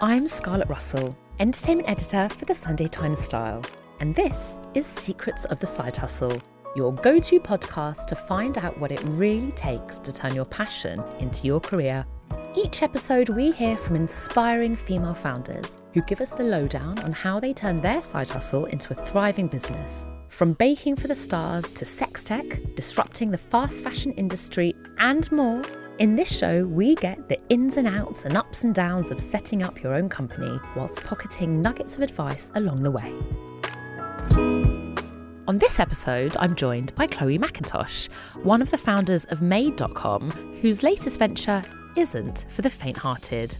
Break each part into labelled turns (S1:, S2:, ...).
S1: I'm Scarlett Russell, entertainment editor for the Sunday Times Style, and this is Secrets of the Side Hustle, your go to podcast to find out what it really takes to turn your passion into your career. Each episode, we hear from inspiring female founders who give us the lowdown on how they turn their side hustle into a thriving business. From baking for the stars to sex tech, disrupting the fast fashion industry, and more. In this show, we get the ins and outs and ups and downs of setting up your own company whilst pocketing nuggets of advice along the way. On this episode, I'm joined by Chloe Macintosh, one of the founders of Made.com, whose latest venture isn't for the faint hearted.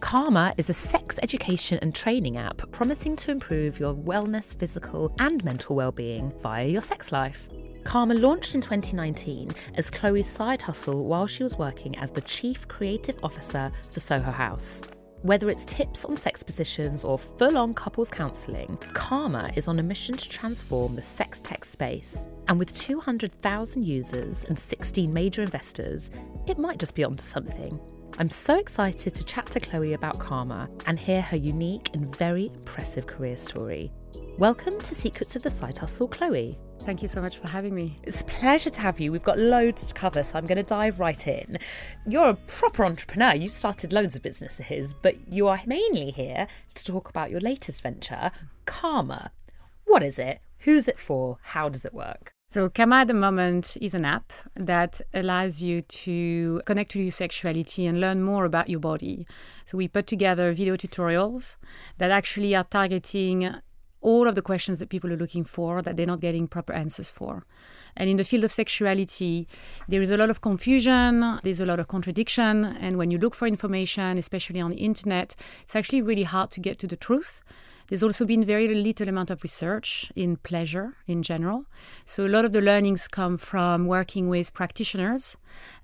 S1: Kama is a sex education and training app promising to improve your wellness, physical, and mental well being via your sex life. Kama launched in 2019 as Chloe's side hustle while she was working as the Chief Creative Officer for Soho House. Whether it's tips on sex positions or full on couples counselling, Kama is on a mission to transform the sex tech space. And with 200,000 users and 16 major investors, it might just be onto something. I'm so excited to chat to Chloe about Kama and hear her unique and very impressive career story. Welcome to Secrets of the Side Hustle, Chloe.
S2: Thank you so much for having me.
S1: It's a pleasure to have you. We've got loads to cover, so I'm going to dive right in. You're a proper entrepreneur. You've started loads of businesses, but you are mainly here to talk about your latest venture, Kama. What is it? Who's it for? How does it work?
S2: So, Kama at the moment is an app that allows you to connect to your sexuality and learn more about your body. So, we put together video tutorials that actually are targeting all of the questions that people are looking for that they're not getting proper answers for. And in the field of sexuality, there is a lot of confusion, there's a lot of contradiction. And when you look for information, especially on the internet, it's actually really hard to get to the truth. There's also been very little amount of research in pleasure in general. So a lot of the learnings come from working with practitioners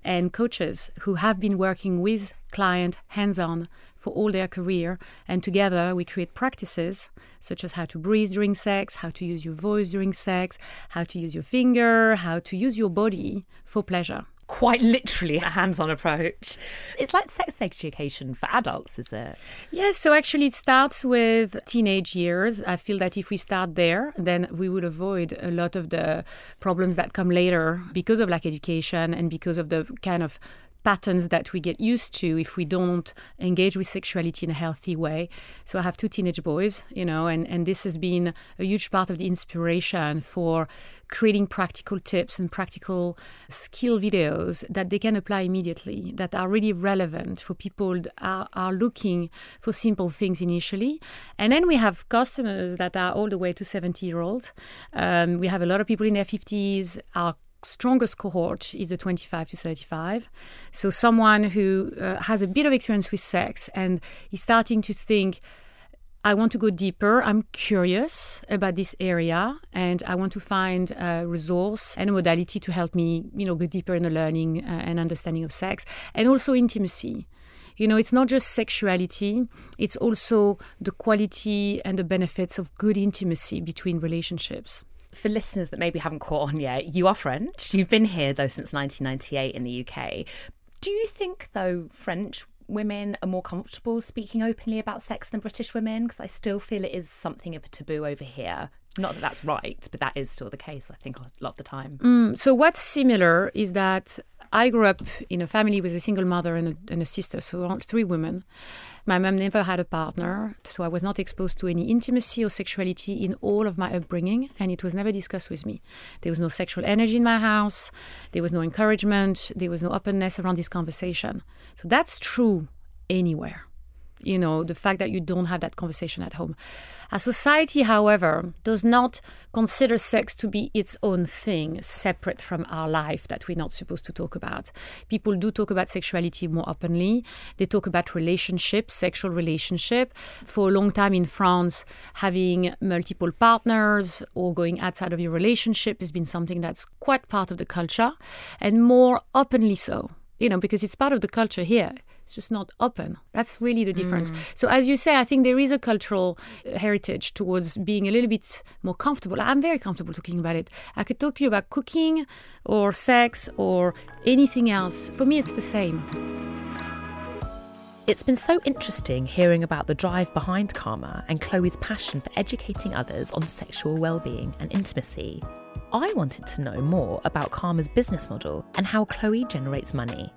S2: and coaches who have been working with client hands-on for all their career and together we create practices such as how to breathe during sex, how to use your voice during sex, how to use your finger, how to use your body for pleasure
S1: quite literally a hands-on approach. It's like sex education for adults, is it?
S2: Yes, so actually it starts with teenage years. I feel that if we start there, then we would avoid a lot of the problems that come later because of lack of education and because of the kind of patterns that we get used to if we don't engage with sexuality in a healthy way. So I have two teenage boys, you know, and, and this has been a huge part of the inspiration for creating practical tips and practical skill videos that they can apply immediately that are really relevant for people are, are looking for simple things initially. And then we have customers that are all the way to 70 year old. Um, we have a lot of people in their 50s, our strongest cohort is the 25 to 35. So someone who uh, has a bit of experience with sex and is starting to think, I want to go deeper. I'm curious about this area, and I want to find a resource and a modality to help me, you know, go deeper in the learning uh, and understanding of sex, and also intimacy. You know, it's not just sexuality; it's also the quality and the benefits of good intimacy between relationships
S1: for listeners that maybe haven't caught on yet, you are French. You've been here though since 1998 in the UK. Do you think though French women are more comfortable speaking openly about sex than British women? Because I still feel it is something of a taboo over here. Not that that's right, but that is still the case, I think, a lot of the time.
S2: Mm, so, what's similar is that I grew up in a family with a single mother and a, and a sister, so three women. My mom never had a partner, so I was not exposed to any intimacy or sexuality in all of my upbringing, and it was never discussed with me. There was no sexual energy in my house, there was no encouragement, there was no openness around this conversation. So that's true anywhere you know, the fact that you don't have that conversation at home. A society, however, does not consider sex to be its own thing, separate from our life that we're not supposed to talk about. People do talk about sexuality more openly. They talk about relationships, sexual relationship. For a long time in France, having multiple partners or going outside of your relationship has been something that's quite part of the culture and more openly so, you know, because it's part of the culture here it's just not open. That's really the difference. Mm. So, as you say, I think there is a cultural uh, heritage towards being a little bit more comfortable. I'm very comfortable talking about it. I could talk to you about cooking or sex or anything else. For me, it's the same.
S1: It's been so interesting hearing about the drive behind Kama and Chloe's passion for educating others on sexual well-being and intimacy. I wanted to know more about Kama's business model and how Chloe generates money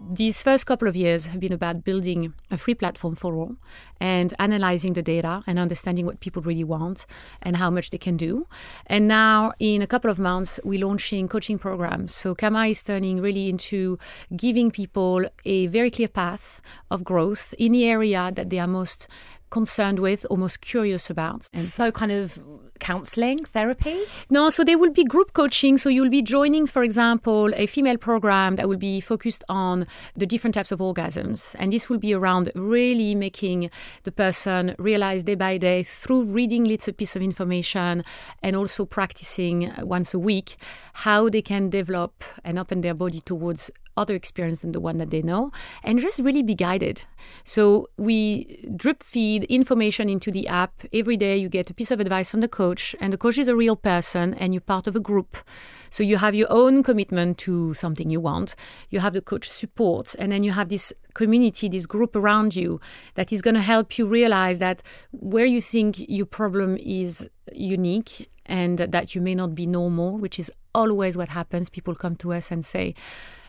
S2: these first couple of years have been about building a free platform for all and analyzing the data and understanding what people really want and how much they can do. And now, in a couple of months, we're launching coaching programs. So, Kama is turning really into giving people a very clear path of growth in the area that they are most concerned with almost curious about.
S1: And so, kind of counseling, therapy?
S2: No, so there will be group coaching. So, you'll be joining, for example, a female program that will be focused on the different types of orgasms. And this will be around really making the person realize day by day through reading little piece of information and also practicing once a week how they can develop and open their body towards other experience than the one that they know and just really be guided. So we drip feed information into the app. Every day you get a piece of advice from the coach, and the coach is a real person and you're part of a group. So you have your own commitment to something you want, you have the coach support, and then you have this community, this group around you that is going to help you realize that where you think your problem is unique and that you may not be normal, which is always what happens. People come to us and say,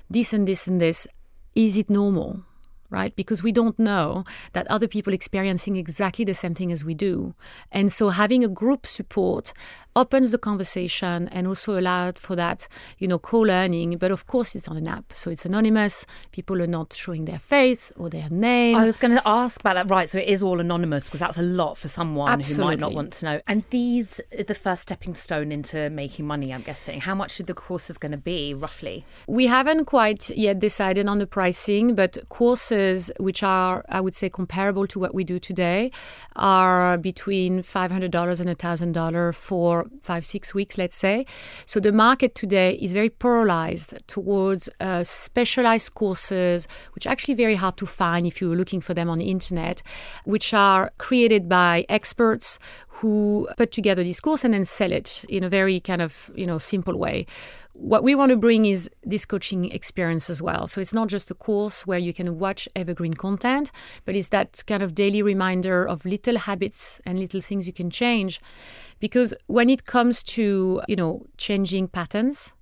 S2: this and this and this, is it normal? Right? Because we don't know that other people experiencing exactly the same thing as we do. And so having a group support opens the conversation and also allowed for that, you know, co-learning. But of course, it's on an app, so it's anonymous. People are not showing their face or their name.
S1: I was going to ask about that. Right, so it is all anonymous because that's a lot for someone Absolutely. who might not want to know. And these are the first stepping stone into making money. I'm guessing. How much are the courses going to be roughly?
S2: We haven't quite yet decided on the pricing, but courses which are, I would say, comparable to what we do today, are between five hundred dollars and a thousand dollars for five, six weeks, let's say. So the market today is very polarized towards uh, specialized courses, which are actually very hard to find if you're looking for them on the internet, which are created by experts who put together this course and then sell it in a very kind of you know simple way what we want to bring is this coaching experience as well. So it's not just a course where you can watch evergreen content, but it's that kind of daily reminder of little habits and little things you can change. Because when it comes to, you know, changing patterns,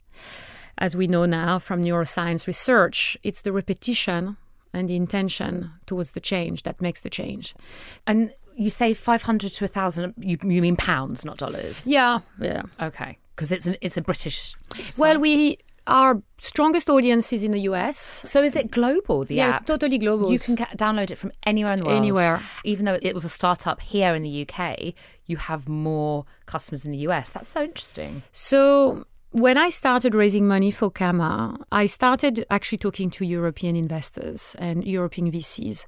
S2: as we know now from neuroscience research, it's the repetition and the intention towards the change that makes the change.
S1: And you say 500 to 1000 you, you mean pounds not dollars
S2: yeah yeah
S1: okay because it's an, it's a British.
S2: Site. Well, we our strongest audience is in the US.
S1: So is it global? The
S2: yeah,
S1: app
S2: totally global.
S1: You can get, download it from anywhere in the world.
S2: Anywhere,
S1: even though it was a startup here in the UK, you have more customers in the US. That's so interesting.
S2: So when I started raising money for Kama, I started actually talking to European investors and European VCs.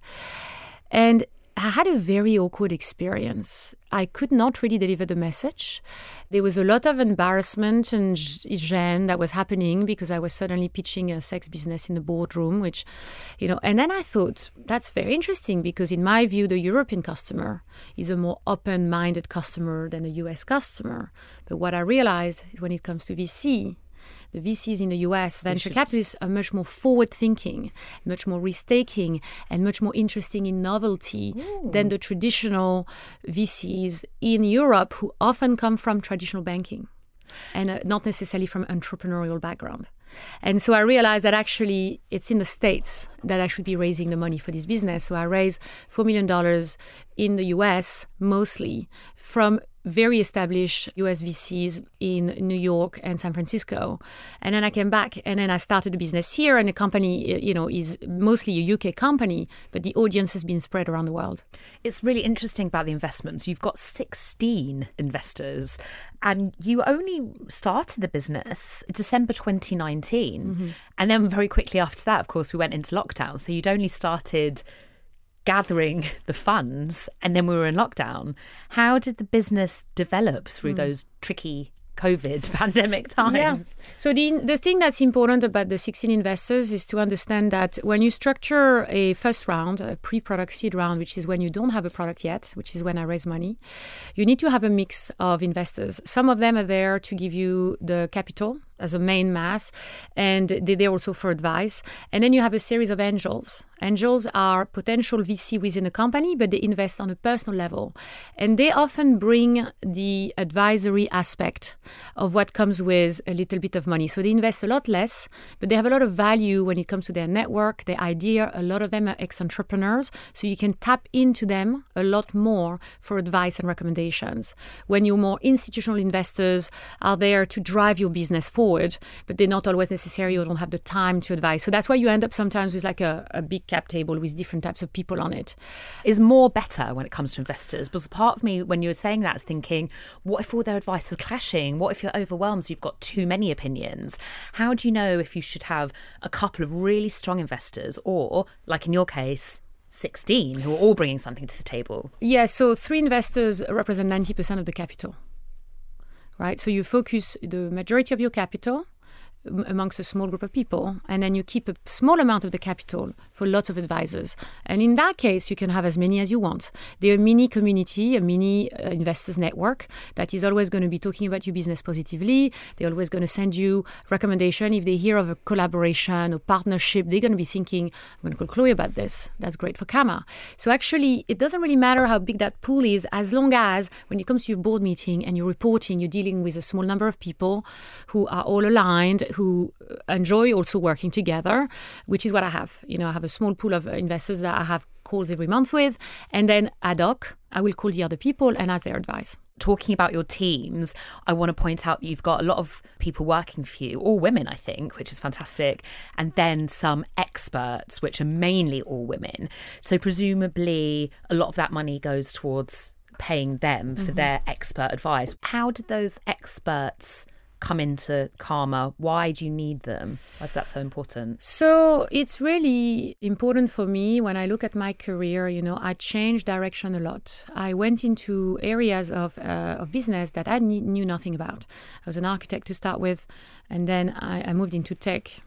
S2: And I had a very awkward experience. I could not really deliver the message. There was a lot of embarrassment and gêne that was happening because I was suddenly pitching a sex business in the boardroom, which, you know, and then I thought that's very interesting because, in my view, the European customer is a more open minded customer than a US customer. But what I realized is when it comes to VC, the VCs in the US, venture capitalists are much more forward thinking, much more risk taking, and much more interesting in novelty Ooh. than the traditional VCs in Europe who often come from traditional banking and uh, not necessarily from entrepreneurial background. And so I realized that actually it's in the States that I should be raising the money for this business. So I raised $4 million in the US mostly from very established US VCs in New York and San Francisco. And then I came back and then I started a business here and the company, you know, is mostly a UK company, but the audience has been spread around the world.
S1: It's really interesting about the investments. You've got 16 investors and you only started the business December 2019. Mm-hmm. And then very quickly after that, of course, we went into lockdown. So you'd only started gathering the funds and then we were in lockdown. How did the business develop through mm. those tricky COVID pandemic times. Yeah.
S2: So the the thing that's important about the 16 investors is to understand that when you structure a first round, a pre-product seed round, which is when you don't have a product yet, which is when I raise money, you need to have a mix of investors. Some of them are there to give you the capital as a main mass, and they're there also for advice. And then you have a series of angels. Angels are potential VC within a company, but they invest on a personal level. And they often bring the advisory aspect of what comes with a little bit of money. So they invest a lot less, but they have a lot of value when it comes to their network, their idea. A lot of them are ex entrepreneurs. So you can tap into them a lot more for advice and recommendations. When your more institutional investors are there to drive your business forward, forward, but they're not always necessary or don't have the time to advise. So that's why you end up sometimes with like a, a big cap table with different types of people on it.
S1: Is more better when it comes to investors? Because part of me, when you were saying that, is thinking, what if all their advice is clashing? What if you're overwhelmed? So you've got too many opinions. How do you know if you should have a couple of really strong investors or, like in your case, 16 who are all bringing something to the table?
S2: Yeah, so three investors represent 90% of the capital right? So you focus the majority of your capital amongst a small group of people, and then you keep a small amount of the capital for lots of advisors. And in that case, you can have as many as you want. They're a mini community, a mini uh, investors network that is always going to be talking about your business positively. They're always going to send you recommendation if they hear of a collaboration or partnership. They're going to be thinking, "I'm going to call Chloe about this. That's great for Kama." So actually, it doesn't really matter how big that pool is, as long as when it comes to your board meeting and you're reporting, you're dealing with a small number of people who are all aligned who enjoy also working together, which is what I have. You know, I have a small pool of investors that I have calls every month with, and then ad hoc, I will call the other people and ask their advice.
S1: Talking about your teams, I want to point out that you've got a lot of people working for you, all women, I think, which is fantastic, and then some experts, which are mainly all women. So, presumably, a lot of that money goes towards paying them for mm-hmm. their expert advice. How did those experts? Come into Kama? Why do you need them? Why is that so important?
S2: So it's really important for me when I look at my career. You know, I changed direction a lot. I went into areas of uh, of business that I knew nothing about. I was an architect to start with, and then I, I moved into tech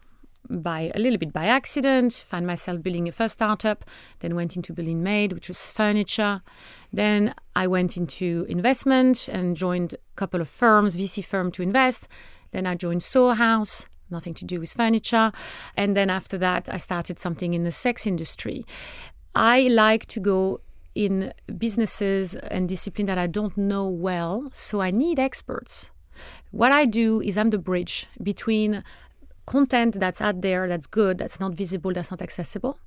S2: by a little bit by accident, find myself building a first startup, then went into building Made, which was furniture. Then I went into investment and joined a couple of firms, VC firm to invest. Then I joined Soho House, nothing to do with furniture. And then after that, I started something in the sex industry. I like to go in businesses and discipline that I don't know well, so I need experts. What I do is I'm the bridge between content that's out there that's good, that's not visible, that's not accessible,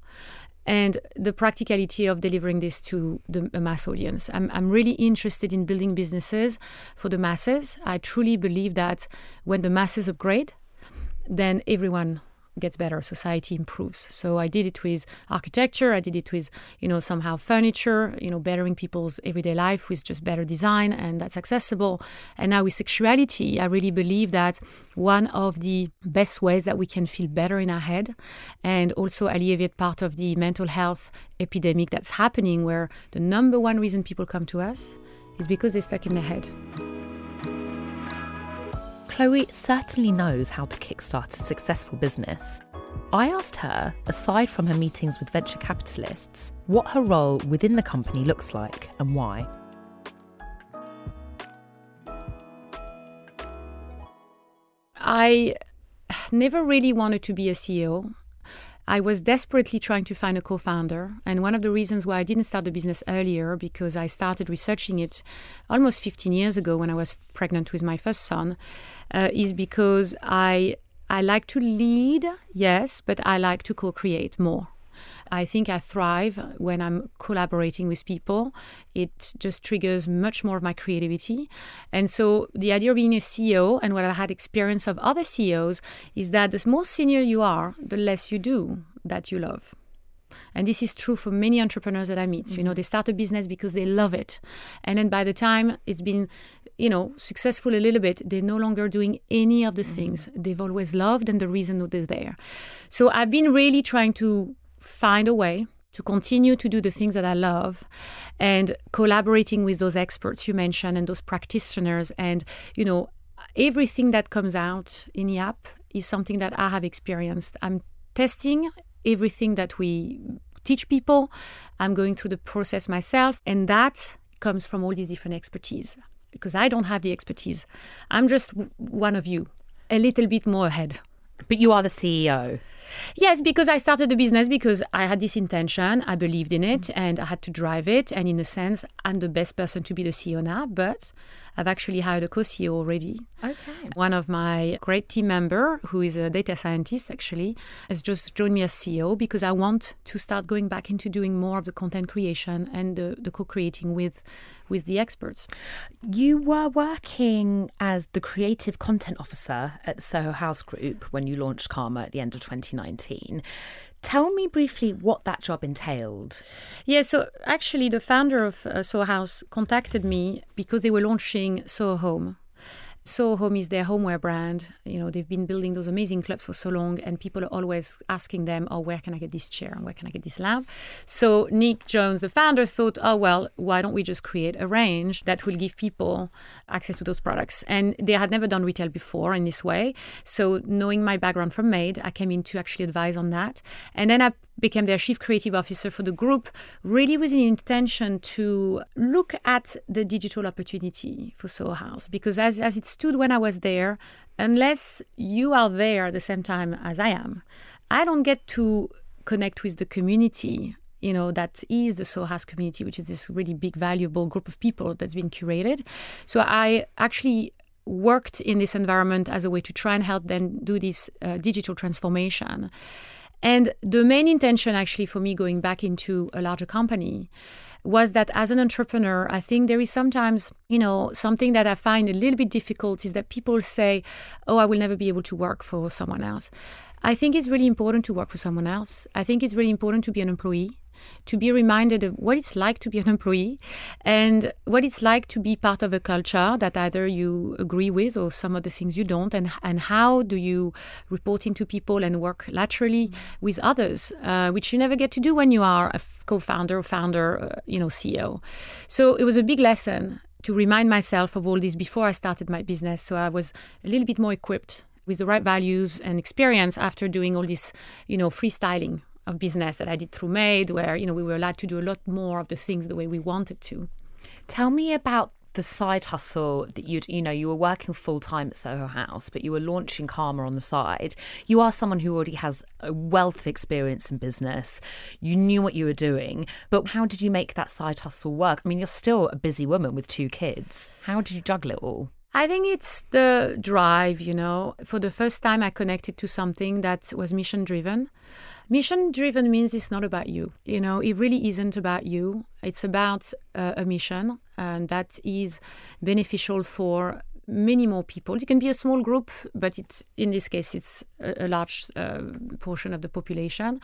S2: and the practicality of delivering this to the mass audience. I'm, I'm really interested in building businesses for the masses. I truly believe that when the masses upgrade, then everyone gets better, society improves. So I did it with architecture, I did it with, you know, somehow furniture, you know, bettering people's everyday life with just better design and that's accessible. And now with sexuality, I really believe that one of the best ways that we can feel better in our head and also alleviate part of the mental health epidemic that's happening where the number one reason people come to us is because they're stuck in their head.
S1: Chloe certainly knows how to kickstart a successful business. I asked her, aside from her meetings with venture capitalists, what her role within the company looks like and why.
S2: I never really wanted to be a CEO. I was desperately trying to find a co founder. And one of the reasons why I didn't start the business earlier, because I started researching it almost 15 years ago when I was pregnant with my first son, uh, is because I, I like to lead, yes, but I like to co create more. I think I thrive when I'm collaborating with people. It just triggers much more of my creativity. And so the idea of being a CEO and what I've had experience of other CEOs is that the more senior you are, the less you do that you love. And this is true for many entrepreneurs that I meet. Mm-hmm. You know, mm-hmm. they start a business because they love it. And then by the time it's been, you know, successful a little bit, they're no longer doing any of the mm-hmm. things they've always loved and the reason that they're there. So I've been really trying to find a way to continue to do the things that I love and collaborating with those experts you mentioned and those practitioners and you know everything that comes out in the app is something that I have experienced. I'm testing everything that we teach people. I'm going through the process myself and that comes from all these different expertise because I don't have the expertise. I'm just one of you, a little bit more ahead.
S1: But you are the CEO.
S2: Yes, because I started the business because I had this intention, I believed in it, mm. and I had to drive it. And in a sense, I'm the best person to be the CEO now, but I've actually hired a co-CEO already.
S1: Okay.
S2: One of my great team member, who is a data scientist actually, has just joined me as CEO because I want to start going back into doing more of the content creation and the, the co-creating with with the experts.
S1: You were working as the creative content officer at the Soho House Group when you launched Kama at the end of 2019. Tell me briefly what that job entailed.
S2: Yeah, so actually, the founder of uh, Soho House contacted me because they were launching Soho Home, Soho Home is their homeware brand. You know, they've been building those amazing clubs for so long, and people are always asking them, "Oh, where can I get this chair? And where can I get this lamp?" So Nick Jones, the founder, thought, "Oh well, why don't we just create a range that will give people access to those products?" And they had never done retail before in this way. So knowing my background from Made, I came in to actually advise on that, and then I became their chief creative officer for the group, really with an intention to look at the digital opportunity for Soho House. Because as, as it stood when I was there, unless you are there at the same time as I am, I don't get to connect with the community. You know, that is the House community, which is this really big, valuable group of people that's been curated. So I actually worked in this environment as a way to try and help them do this uh, digital transformation. And the main intention, actually, for me going back into a larger company was that as an entrepreneur, I think there is sometimes, you know, something that I find a little bit difficult is that people say, oh, I will never be able to work for someone else. I think it's really important to work for someone else. I think it's really important to be an employee to be reminded of what it's like to be an employee and what it's like to be part of a culture that either you agree with or some of the things you don't and and how do you report into people and work laterally with others uh, which you never get to do when you are a co-founder or founder uh, you know CEO so it was a big lesson to remind myself of all this before I started my business. So I was a little bit more equipped with the right values and experience after doing all this, you know, freestyling of business that I did through Made, where you know we were allowed to do a lot more of the things the way we wanted to.
S1: Tell me about the side hustle that you'd you know you were working full time at Soho House, but you were launching Kama on the side. You are someone who already has a wealth of experience in business. You knew what you were doing, but how did you make that side hustle work? I mean, you're still a busy woman with two kids. How did you juggle it all?
S2: I think it's the drive, you know. For the first time, I connected to something that was mission driven. Mission driven means it's not about you. You know, it really isn't about you. It's about uh, a mission and that is beneficial for many more people. It can be a small group, but it's in this case it's a, a large uh, portion of the population.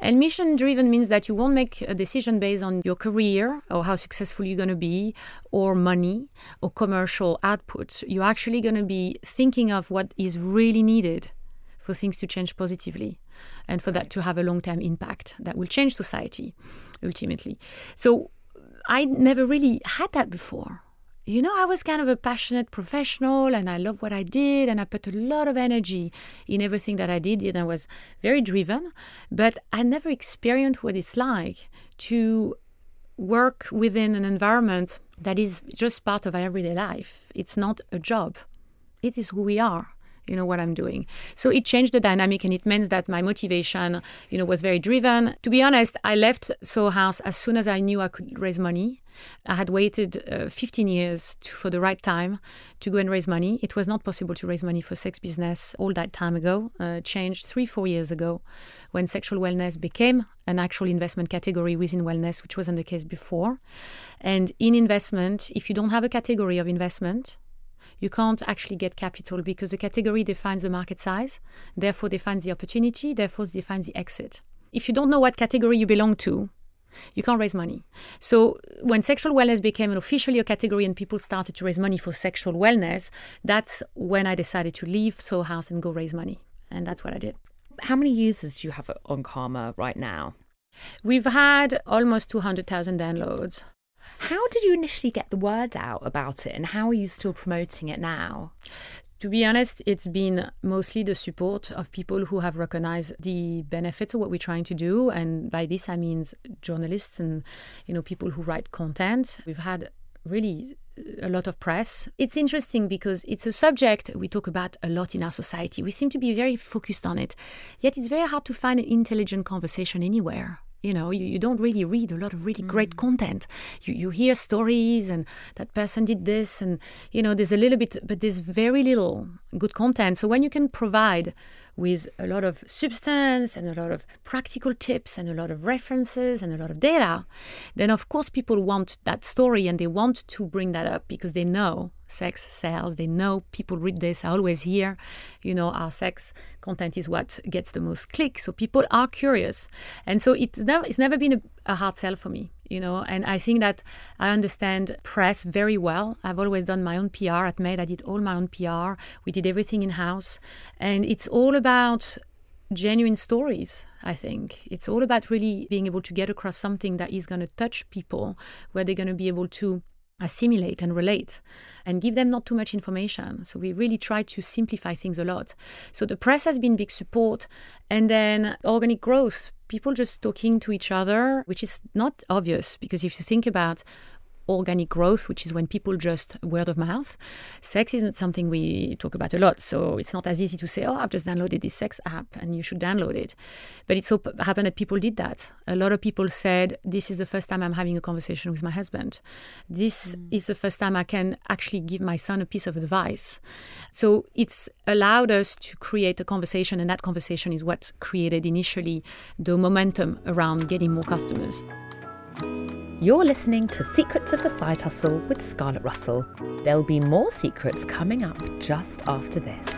S2: And mission driven means that you won't make a decision based on your career or how successful you're going to be, or money or commercial output. You're actually going to be thinking of what is really needed for things to change positively and for that to have a long term impact that will change society ultimately. So I never really had that before. You know, I was kind of a passionate professional and I loved what I did and I put a lot of energy in everything that I did and I was very driven, but I never experienced what it's like to work within an environment that is just part of our everyday life. It's not a job. It is who we are you know what i'm doing so it changed the dynamic and it meant that my motivation you know was very driven to be honest i left soho house as soon as i knew i could raise money I had waited uh, 15 years to, for the right time to go and raise money. It was not possible to raise money for sex business all that time ago. Uh, changed three, four years ago when sexual wellness became an actual investment category within wellness, which wasn't the case before. And in investment, if you don't have a category of investment, you can't actually get capital because the category defines the market size, therefore defines the opportunity, therefore defines the exit. If you don't know what category you belong to, you can't raise money. So when sexual wellness became an officially a category and people started to raise money for sexual wellness, that's when I decided to leave Soho House and go raise money. And that's what I did.
S1: How many users do you have on Kama right now?
S2: We've had almost 200,000 downloads.
S1: How did you initially get the word out about it and how are you still promoting it now?
S2: To be honest, it's been mostly the support of people who have recognized the benefits of what we're trying to do. And by this, I mean journalists and, you know, people who write content. We've had really a lot of press. It's interesting because it's a subject we talk about a lot in our society. We seem to be very focused on it, yet it's very hard to find an intelligent conversation anywhere you know you, you don't really read a lot of really mm. great content you, you hear stories and that person did this and you know there's a little bit but there's very little good content so when you can provide with a lot of substance and a lot of practical tips and a lot of references and a lot of data, then of course people want that story and they want to bring that up because they know sex sells. They know people read this. I always hear, you know, our sex content is what gets the most clicks. So people are curious. And so it's never, it's never been a, a hard sell for me you know and i think that i understand press very well i've always done my own pr at made i did all my own pr we did everything in house and it's all about genuine stories i think it's all about really being able to get across something that is going to touch people where they're going to be able to assimilate and relate and give them not too much information. So we really try to simplify things a lot. So the press has been big support and then organic growth people just talking to each other, which is not obvious because if you think about organic growth, which is when people just word of mouth. Sex isn't something we talk about a lot, so it's not as easy to say, "Oh, I've just downloaded this sex app and you should download it." But it so happened that people did that. A lot of people said, "This is the first time I'm having a conversation with my husband. This mm. is the first time I can actually give my son a piece of advice." So it's allowed us to create a conversation, and that conversation is what created initially the momentum around getting more customers.
S1: You're listening to Secrets of the Side Hustle with Scarlett Russell. There'll be more secrets coming up just after this.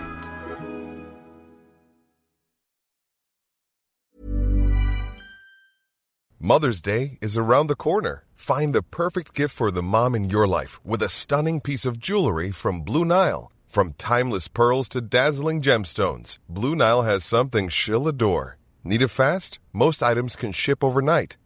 S3: Mother's Day is around the corner. Find the perfect gift for the mom in your life with a stunning piece of jewelry from Blue Nile. From timeless pearls to dazzling gemstones, Blue Nile has something she'll adore. Need it fast? Most items can ship overnight.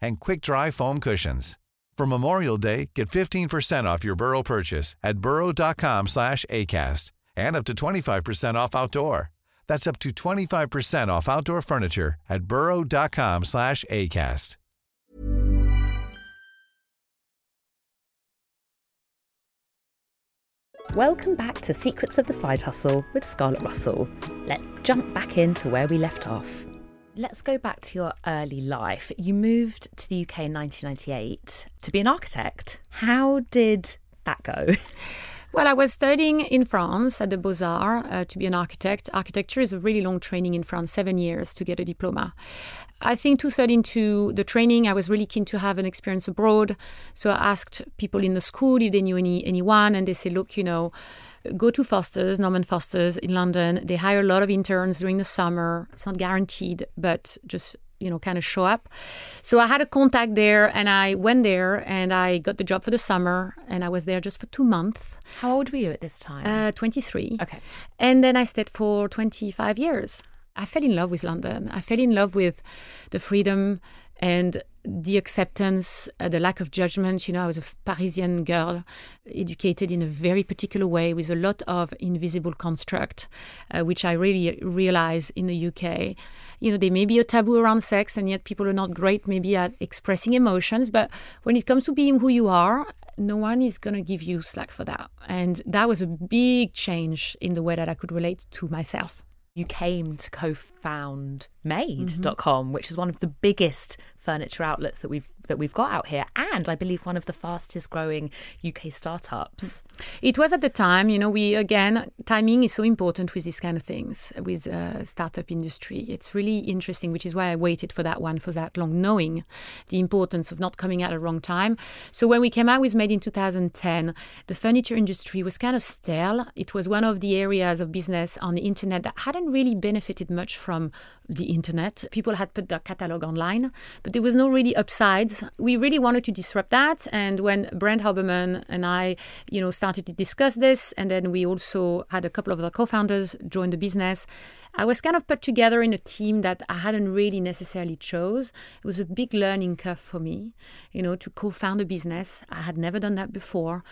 S4: and quick-dry foam cushions. For Memorial Day, get 15% off your Burrow purchase at burrow.com slash ACAST and up to 25% off outdoor. That's up to 25% off outdoor furniture at burrow.com slash ACAST.
S1: Welcome back to Secrets of the Side Hustle with Scarlett Russell. Let's jump back into where we left off. Let's go back to your early life. You moved to the UK in 1998 to be an architect. How did that go?
S2: Well, I was studying in France at the Beaux Arts uh, to be an architect. Architecture is a really long training in France, seven years to get a diploma. I think two thirds into the training, I was really keen to have an experience abroad. So I asked people in the school if they knew any anyone, and they said, "Look, you know." Go to Foster's, Norman Foster's in London. They hire a lot of interns during the summer. It's not guaranteed, but just you know kind of show up so i had a contact there and i went there and i got the job for the summer and i was there just for two months
S1: How old were you at this time?
S2: uh, 23
S1: okay.
S2: and then i stayed for 25 years i fell in love with london i fell in love with the freedom and the acceptance, uh, the lack of judgment. You know, I was a Parisian girl, educated in a very particular way with a lot of invisible construct, uh, which I really realize in the UK. You know, there may be a taboo around sex, and yet people are not great maybe at expressing emotions. But when it comes to being who you are, no one is going to give you slack for that. And that was a big change in the way that I could relate to myself.
S1: You came to co-found Made.com, mm-hmm. which is one of the biggest furniture outlets that we've that we've got out here, and I believe one of the fastest growing UK startups.
S2: It was at the time, you know, we again, timing is so important with these kind of things, with uh, startup industry. It's really interesting, which is why I waited for that one for that long, knowing the importance of not coming at a wrong time. So when we came out with Made in 2010, the furniture industry was kind of stale. It was one of the areas of business on the internet that hadn't really benefited much from the internet. People had put their catalog online, but was no really upsides. We really wanted to disrupt that. And when Brent Haberman and I, you know, started to discuss this, and then we also had a couple of the co-founders join the business, I was kind of put together in a team that I hadn't really necessarily chose. It was a big learning curve for me, you know, to co-found a business. I had never done that before.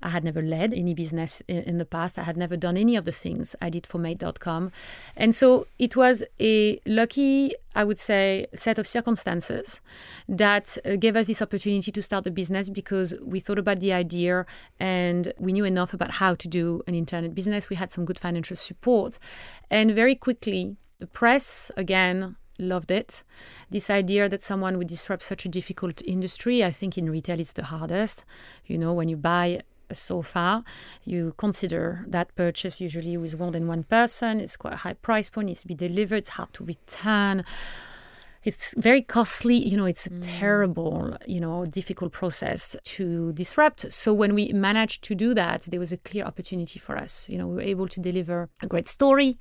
S2: I had never led any business in, in the past. I had never done any of the things I did for Made.com. And so it was a lucky, I would say, set of circumstances that uh, gave us this opportunity to start a business because we thought about the idea and we knew enough about how to do an internet business. We had some good financial support. And very quickly, the press, again, loved it. This idea that someone would disrupt such a difficult industry, I think in retail it's the hardest. You know, when you buy a sofa, you consider that purchase usually with more than one person. It's quite a high price point, needs to be delivered, it's hard to return. It's very costly, you know, it's a terrible, you know, difficult process to disrupt. So when we managed to do that, there was a clear opportunity for us. You know, we were able to deliver a great story.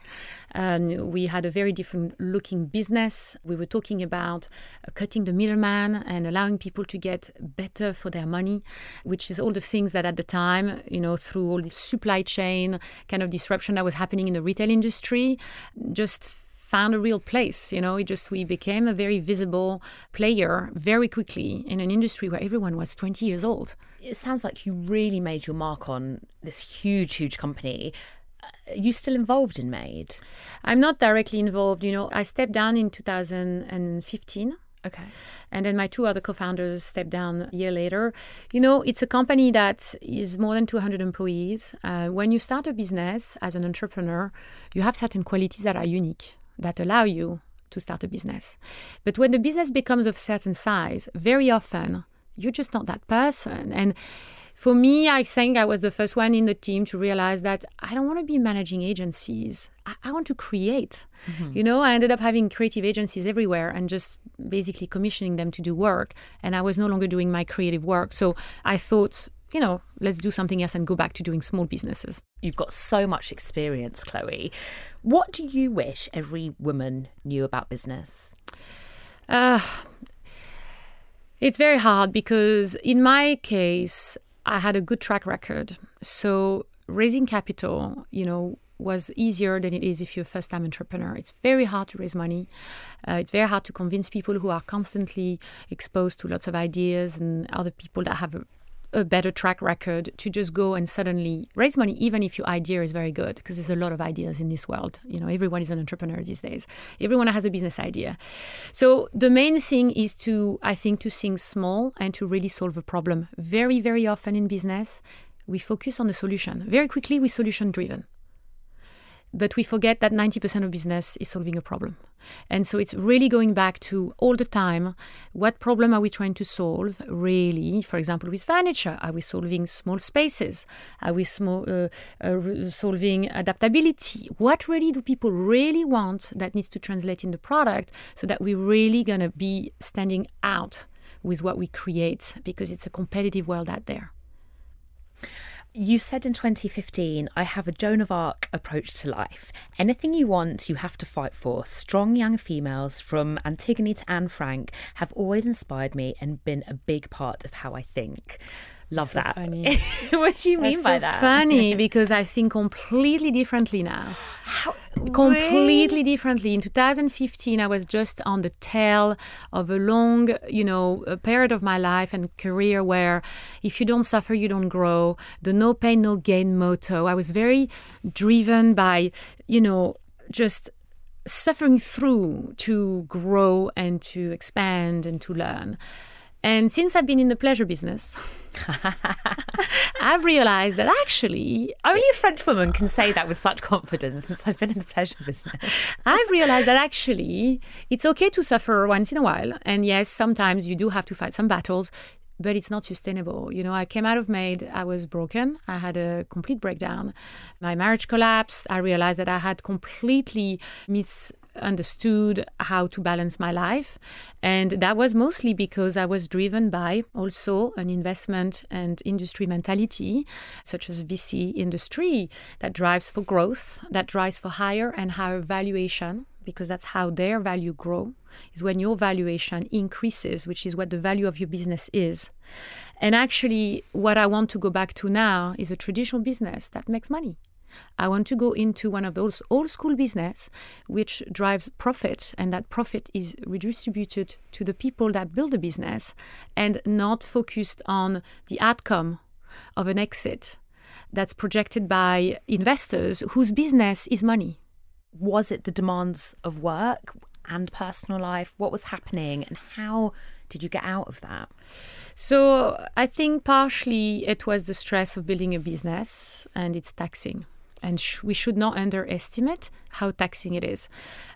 S2: Um, we had a very different looking business. We were talking about cutting the middleman and allowing people to get better for their money, which is all the things that at the time, you know, through all the supply chain kind of disruption that was happening in the retail industry, just found a real place. You know, it just we became a very visible player very quickly in an industry where everyone was 20 years old.
S1: It sounds like you really made your mark on this huge, huge company. Are you still involved in Made?
S2: I'm not directly involved. You know, I stepped down in 2015.
S1: Okay.
S2: And then my two other co founders stepped down a year later. You know, it's a company that is more than 200 employees. Uh, when you start a business as an entrepreneur, you have certain qualities that are unique that allow you to start a business. But when the business becomes of a certain size, very often you're just not that person. And for me, I think I was the first one in the team to realize that I don't want to be managing agencies. I, I want to create. Mm-hmm. You know, I ended up having creative agencies everywhere and just basically commissioning them to do work. And I was no longer doing my creative work. So I thought, you know, let's do something else and go back to doing small businesses.
S1: You've got so much experience, Chloe. What do you wish every woman knew about business?
S2: Uh, it's very hard because in my case, I had a good track record. So raising capital, you know, was easier than it is if you're a first time entrepreneur. It's very hard to raise money. Uh, it's very hard to convince people who are constantly exposed to lots of ideas and other people that have a, better track record to just go and suddenly raise money, even if your idea is very good, because there's a lot of ideas in this world. You know, everyone is an entrepreneur these days. Everyone has a business idea. So the main thing is to, I think, to think small and to really solve a problem. Very, very often in business, we focus on the solution. Very quickly, we're solution driven. But we forget that 90% of business is solving a problem. And so it's really going back to all the time what problem are we trying to solve, really? For example, with furniture, are we solving small spaces? Are we small, uh, uh, solving adaptability? What really do people really want that needs to translate in the product so that we're really going to be standing out with what we create because it's a competitive world out there?
S1: You said in 2015, I have a Joan of Arc approach to life. Anything you want, you have to fight for. Strong young females from Antigone to Anne Frank have always inspired me and been a big part of how I think. Love
S2: so
S1: that.
S2: Funny.
S1: what do you mean
S2: That's
S1: by
S2: so
S1: that?
S2: Funny because I think completely differently now.
S1: How,
S2: completely differently. In 2015, I was just on the tail of a long, you know, a period of my life and career where if you don't suffer, you don't grow. The no pain, no gain motto. I was very driven by, you know, just suffering through to grow and to expand and to learn. And since I've been in the pleasure business, I've realized that actually
S1: only a French woman can say that with such confidence since I've been in the pleasure business.
S2: I've realized that actually it's okay to suffer once in a while. And yes, sometimes you do have to fight some battles, but it's not sustainable. You know, I came out of Made, I was broken. I had a complete breakdown. My marriage collapsed. I realized that I had completely mis understood how to balance my life. And that was mostly because I was driven by also an investment and industry mentality, such as VC industry, that drives for growth, that drives for higher and higher valuation because that's how their value grow is when your valuation increases which is what the value of your business is and actually what i want to go back to now is a traditional business that makes money I want to go into one of those old school business which drives profit and that profit is redistributed to the people that build the business and not focused on the outcome of an exit that's projected by investors whose business is money.
S1: Was it the demands of work and personal life? What was happening and how did you get out of that?
S2: So, I think partially it was the stress of building a business and it's taxing and sh- we should not underestimate how taxing it is.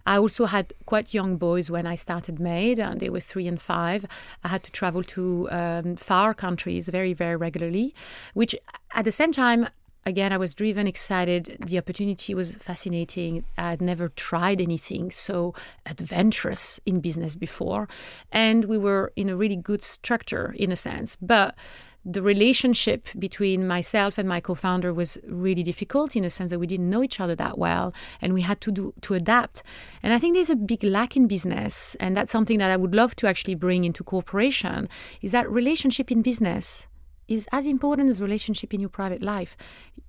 S2: I also had quite young boys when I started Made, and they were three and five. I had to travel to um, far countries very, very regularly, which at the same time, again, I was driven, excited. The opportunity was fascinating. I had never tried anything so adventurous in business before. And we were in a really good structure in a sense. But the relationship between myself and my co-founder was really difficult in the sense that we didn't know each other that well and we had to do to adapt and i think there's a big lack in business and that's something that i would love to actually bring into corporation is that relationship in business is as important as relationship in your private life.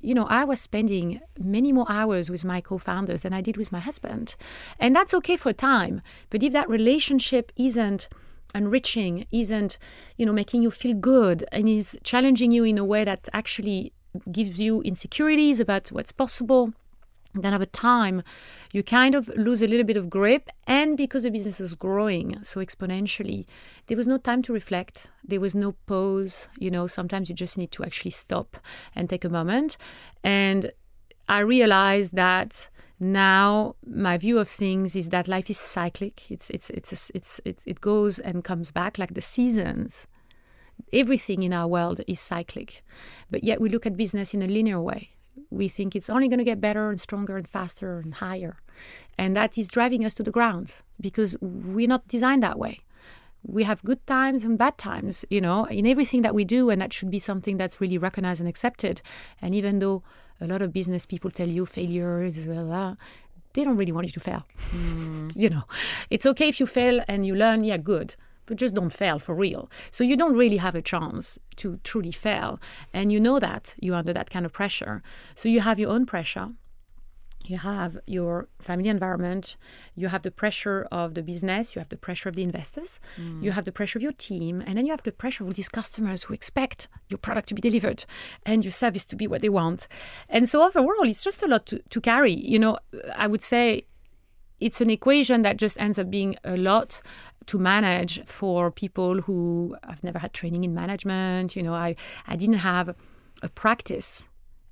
S2: You know, I was spending many more hours with my co-founders than I did with my husband. And that's okay for time, but if that relationship isn't enriching, isn't, you know, making you feel good and is challenging you in a way that actually gives you insecurities about what's possible, then over time you kind of lose a little bit of grip and because the business is growing so exponentially there was no time to reflect. There was no pause you know sometimes you just need to actually stop and take a moment. And i realized that now my view of things is that life is cyclic. It's it's it's it's, it's it goes and comes back like the seasons. Everything in our world is cyclic. But yet we look at business in a linear way. We think it's only going to get better and stronger and faster and higher. And that is driving us to the ground because we're not designed that way. We have good times and bad times you know in everything that we do and that should be something that's really recognized and accepted. And even though a lot of business people tell you failure is blah, blah, they don't really want you to fail. Mm. you know, it's okay if you fail and you learn, yeah, good, but just don't fail for real. So you don't really have a chance to truly fail. And you know that you're under that kind of pressure. So you have your own pressure you have your family environment, you have the pressure of the business, you have the pressure of the investors, mm. you have the pressure of your team, and then you have the pressure of these customers who expect your product to be delivered and your service to be what they want. And so overall, it's just a lot to, to carry. You know, I would say it's an equation that just ends up being a lot to manage for people who have never had training in management. You know, I, I didn't have a practice,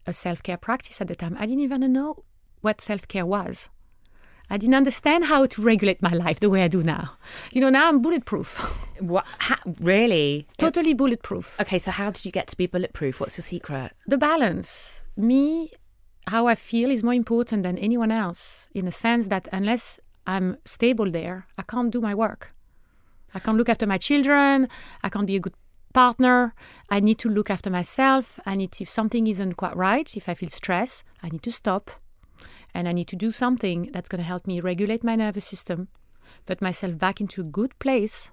S2: a self care practice at the time. I didn't even know what self care was. I didn't understand how to regulate my life the way I do now. You know, now I'm bulletproof.
S1: What? Really?
S2: totally bulletproof.
S1: Okay, so how did you get to be bulletproof? What's your secret?
S2: The balance. Me, how I feel is more important than anyone else in the sense that unless I'm stable there, I can't do my work. I can't look after my children. I can't be a good partner. I need to look after myself. I need, if something isn't quite right, if I feel stress, I need to stop and I need to do something that's going to help me regulate my nervous system, put myself back into a good place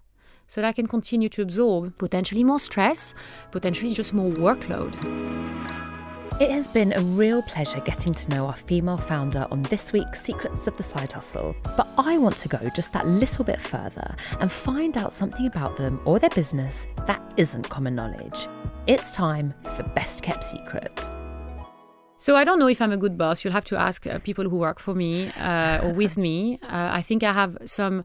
S2: so that I can continue to absorb potentially more stress, potentially just more workload.
S1: It has been a real pleasure getting to know our female founder on this week's Secrets of the Side Hustle. But I want to go just that little bit further and find out something about them or their business that isn't common knowledge. It's time for Best Kept Secret.
S2: So I don't know if I'm a good boss. You'll have to ask uh, people who work for me uh, or with me. Uh, I think I have some,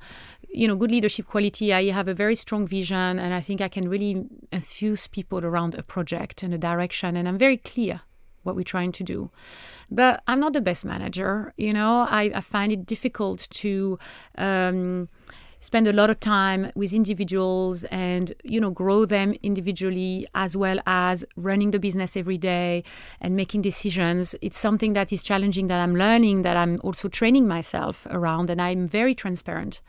S2: you know, good leadership quality. I have a very strong vision, and I think I can really enthuse people around a project and a direction. And I'm very clear what we're trying to do. But I'm not the best manager. You know, I, I find it difficult to. Um, spend a lot of time with individuals and you know grow them individually as well as running the business every day and making decisions. It's something that is challenging that i'm learning that i'm also training myself around and i'm very transparent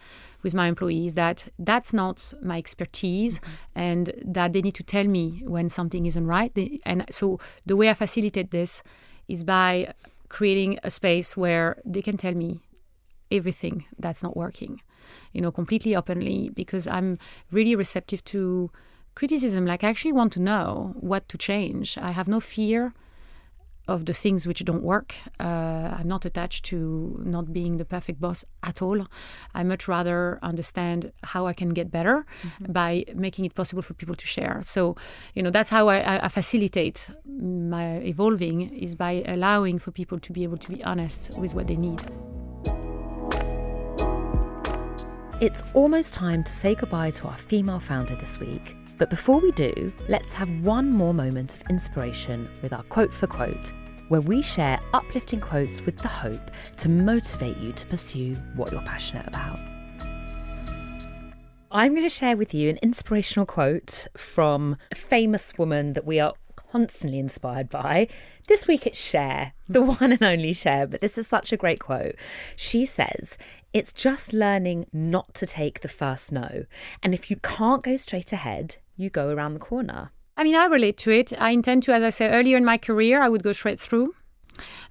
S2: with my employees that that's not my expertise mm-hmm. and that they need to tell me when something isn't right. And so the way i facilitate this is by creating a space where they can tell me everything that's not working you know, completely openly because I'm really receptive to criticism. Like, I actually want to know what to change. I have no fear of the things which don't work. Uh, I'm not attached to not being the perfect boss at all. I much rather understand how I can get better mm-hmm. by making it possible for people to share. So, you know, that's how I, I, facilitate my evolving is by allowing for people to be able to be honest with what they need.
S1: It's almost time to say goodbye to our female founder this week. But before we do, let's have one more moment of inspiration with our quote for quote, where we share uplifting quotes with the hope to motivate you to pursue what you're passionate about. I'm going to share with you an inspirational quote from a famous woman that we are constantly inspired by. This week it's Cher, the one and only Cher, but this is such a great quote. She says, It's just learning not to take the first no. And if you can't go straight ahead, you go around the corner.
S2: I mean, I relate to it. I intend to, as I said earlier in my career, I would go straight through.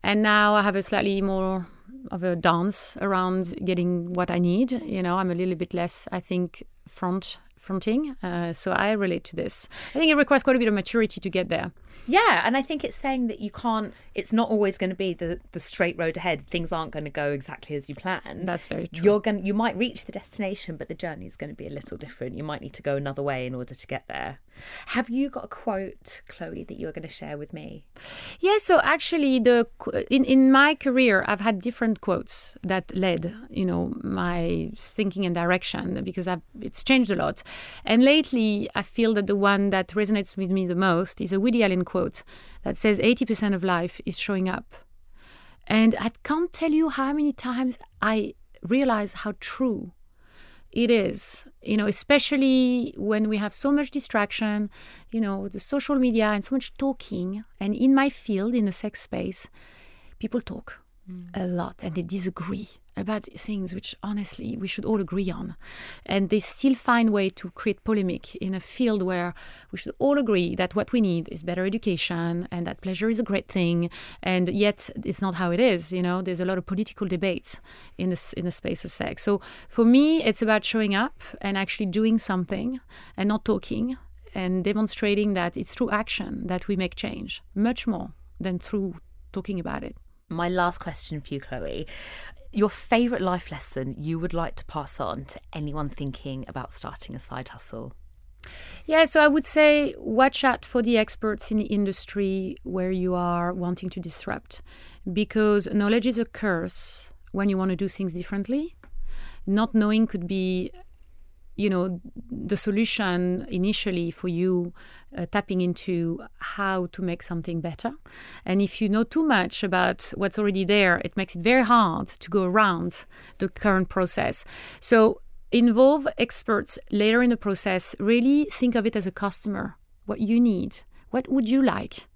S2: And now I have a slightly more of a dance around getting what I need. You know, I'm a little bit less, I think, front fronting. Uh, so I relate to this. I think it requires quite a bit of maturity to get there.
S1: Yeah, and I think it's saying that you can't. It's not always going to be the the straight road ahead. Things aren't going to go exactly as you planned.
S2: That's very true.
S1: You're going. You might reach the destination, but the journey is going to be a little different. You might need to go another way in order to get there. Have you got a quote, Chloe, that you're going to share with me?
S2: Yeah. So actually, the in in my career, I've had different quotes that led, you know, my thinking and direction because I've it's changed a lot. And lately, I feel that the one that resonates with me the most is a Woody Allen quote that says 80% of life is showing up. And I can't tell you how many times I realize how true it is you know especially when we have so much distraction you know the social media and so much talking and in my field in the sex space people talk mm. a lot and they disagree about things which honestly we should all agree on. And they still find way to create polemic in a field where we should all agree that what we need is better education and that pleasure is a great thing. And yet it's not how it is you know? There's a lot of political debate in this in the space of sex. So for me it's about showing up and actually doing something and not talking and demonstrating that it's through action that we make change. Much more than through talking about it.
S1: My last question for you, Chloe. Your favourite life lesson you would like to pass on to anyone thinking about starting a side hustle?
S2: Yeah, so I would say watch out for the experts in the industry where you are wanting to disrupt because knowledge is a curse when you want to do things differently. Not knowing could be you know the solution initially for you uh, tapping into how to make something better. And if you know too much about what's already there it makes it very hard to go around the current process. So involve experts later in the process. Really think of it as a customer what you need. What would you like?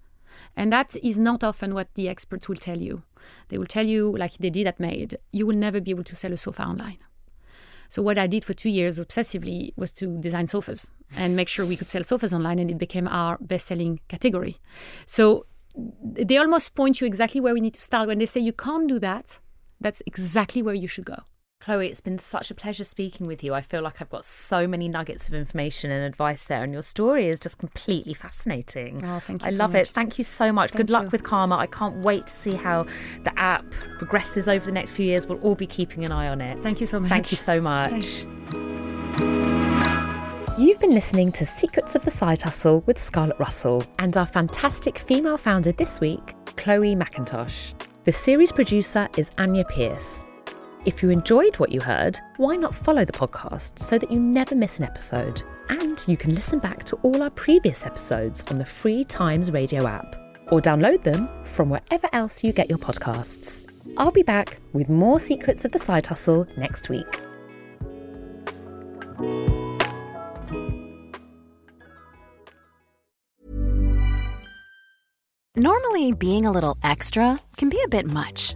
S2: And that is not often what the experts will tell you. They will tell you like they did at made you will never be able to sell a sofa online so what I did for two years obsessively was to design sofas and make sure we could sell sofas online, and it became our best-selling category. So they almost point you exactly where we need to start. When they say you can't do that, that's exactly where you should go.
S1: Chloe, it's been such a pleasure speaking with you. I feel like I've got so many nuggets of information and advice there, and your story is just completely fascinating.
S2: Oh, thank you.
S1: I
S2: so
S1: love
S2: much.
S1: it. Thank you so much.
S2: Thank
S1: Good luck
S2: you.
S1: with Kama. I can't wait to see how the app progresses over the next few years. We'll all be keeping an eye on it.
S2: Thank you so much.
S1: Thank you so much. You've been listening to Secrets of the Side Hustle with Scarlett Russell and our fantastic female founder this week, Chloe Macintosh. The series producer is Anya Pierce. If you enjoyed what you heard, why not follow the podcast so that you never miss an episode? And you can listen back to all our previous episodes on the free Times Radio app or download them from wherever else you get your podcasts. I'll be back with more Secrets of the Side Hustle next week.
S5: Normally, being a little extra can be a bit much,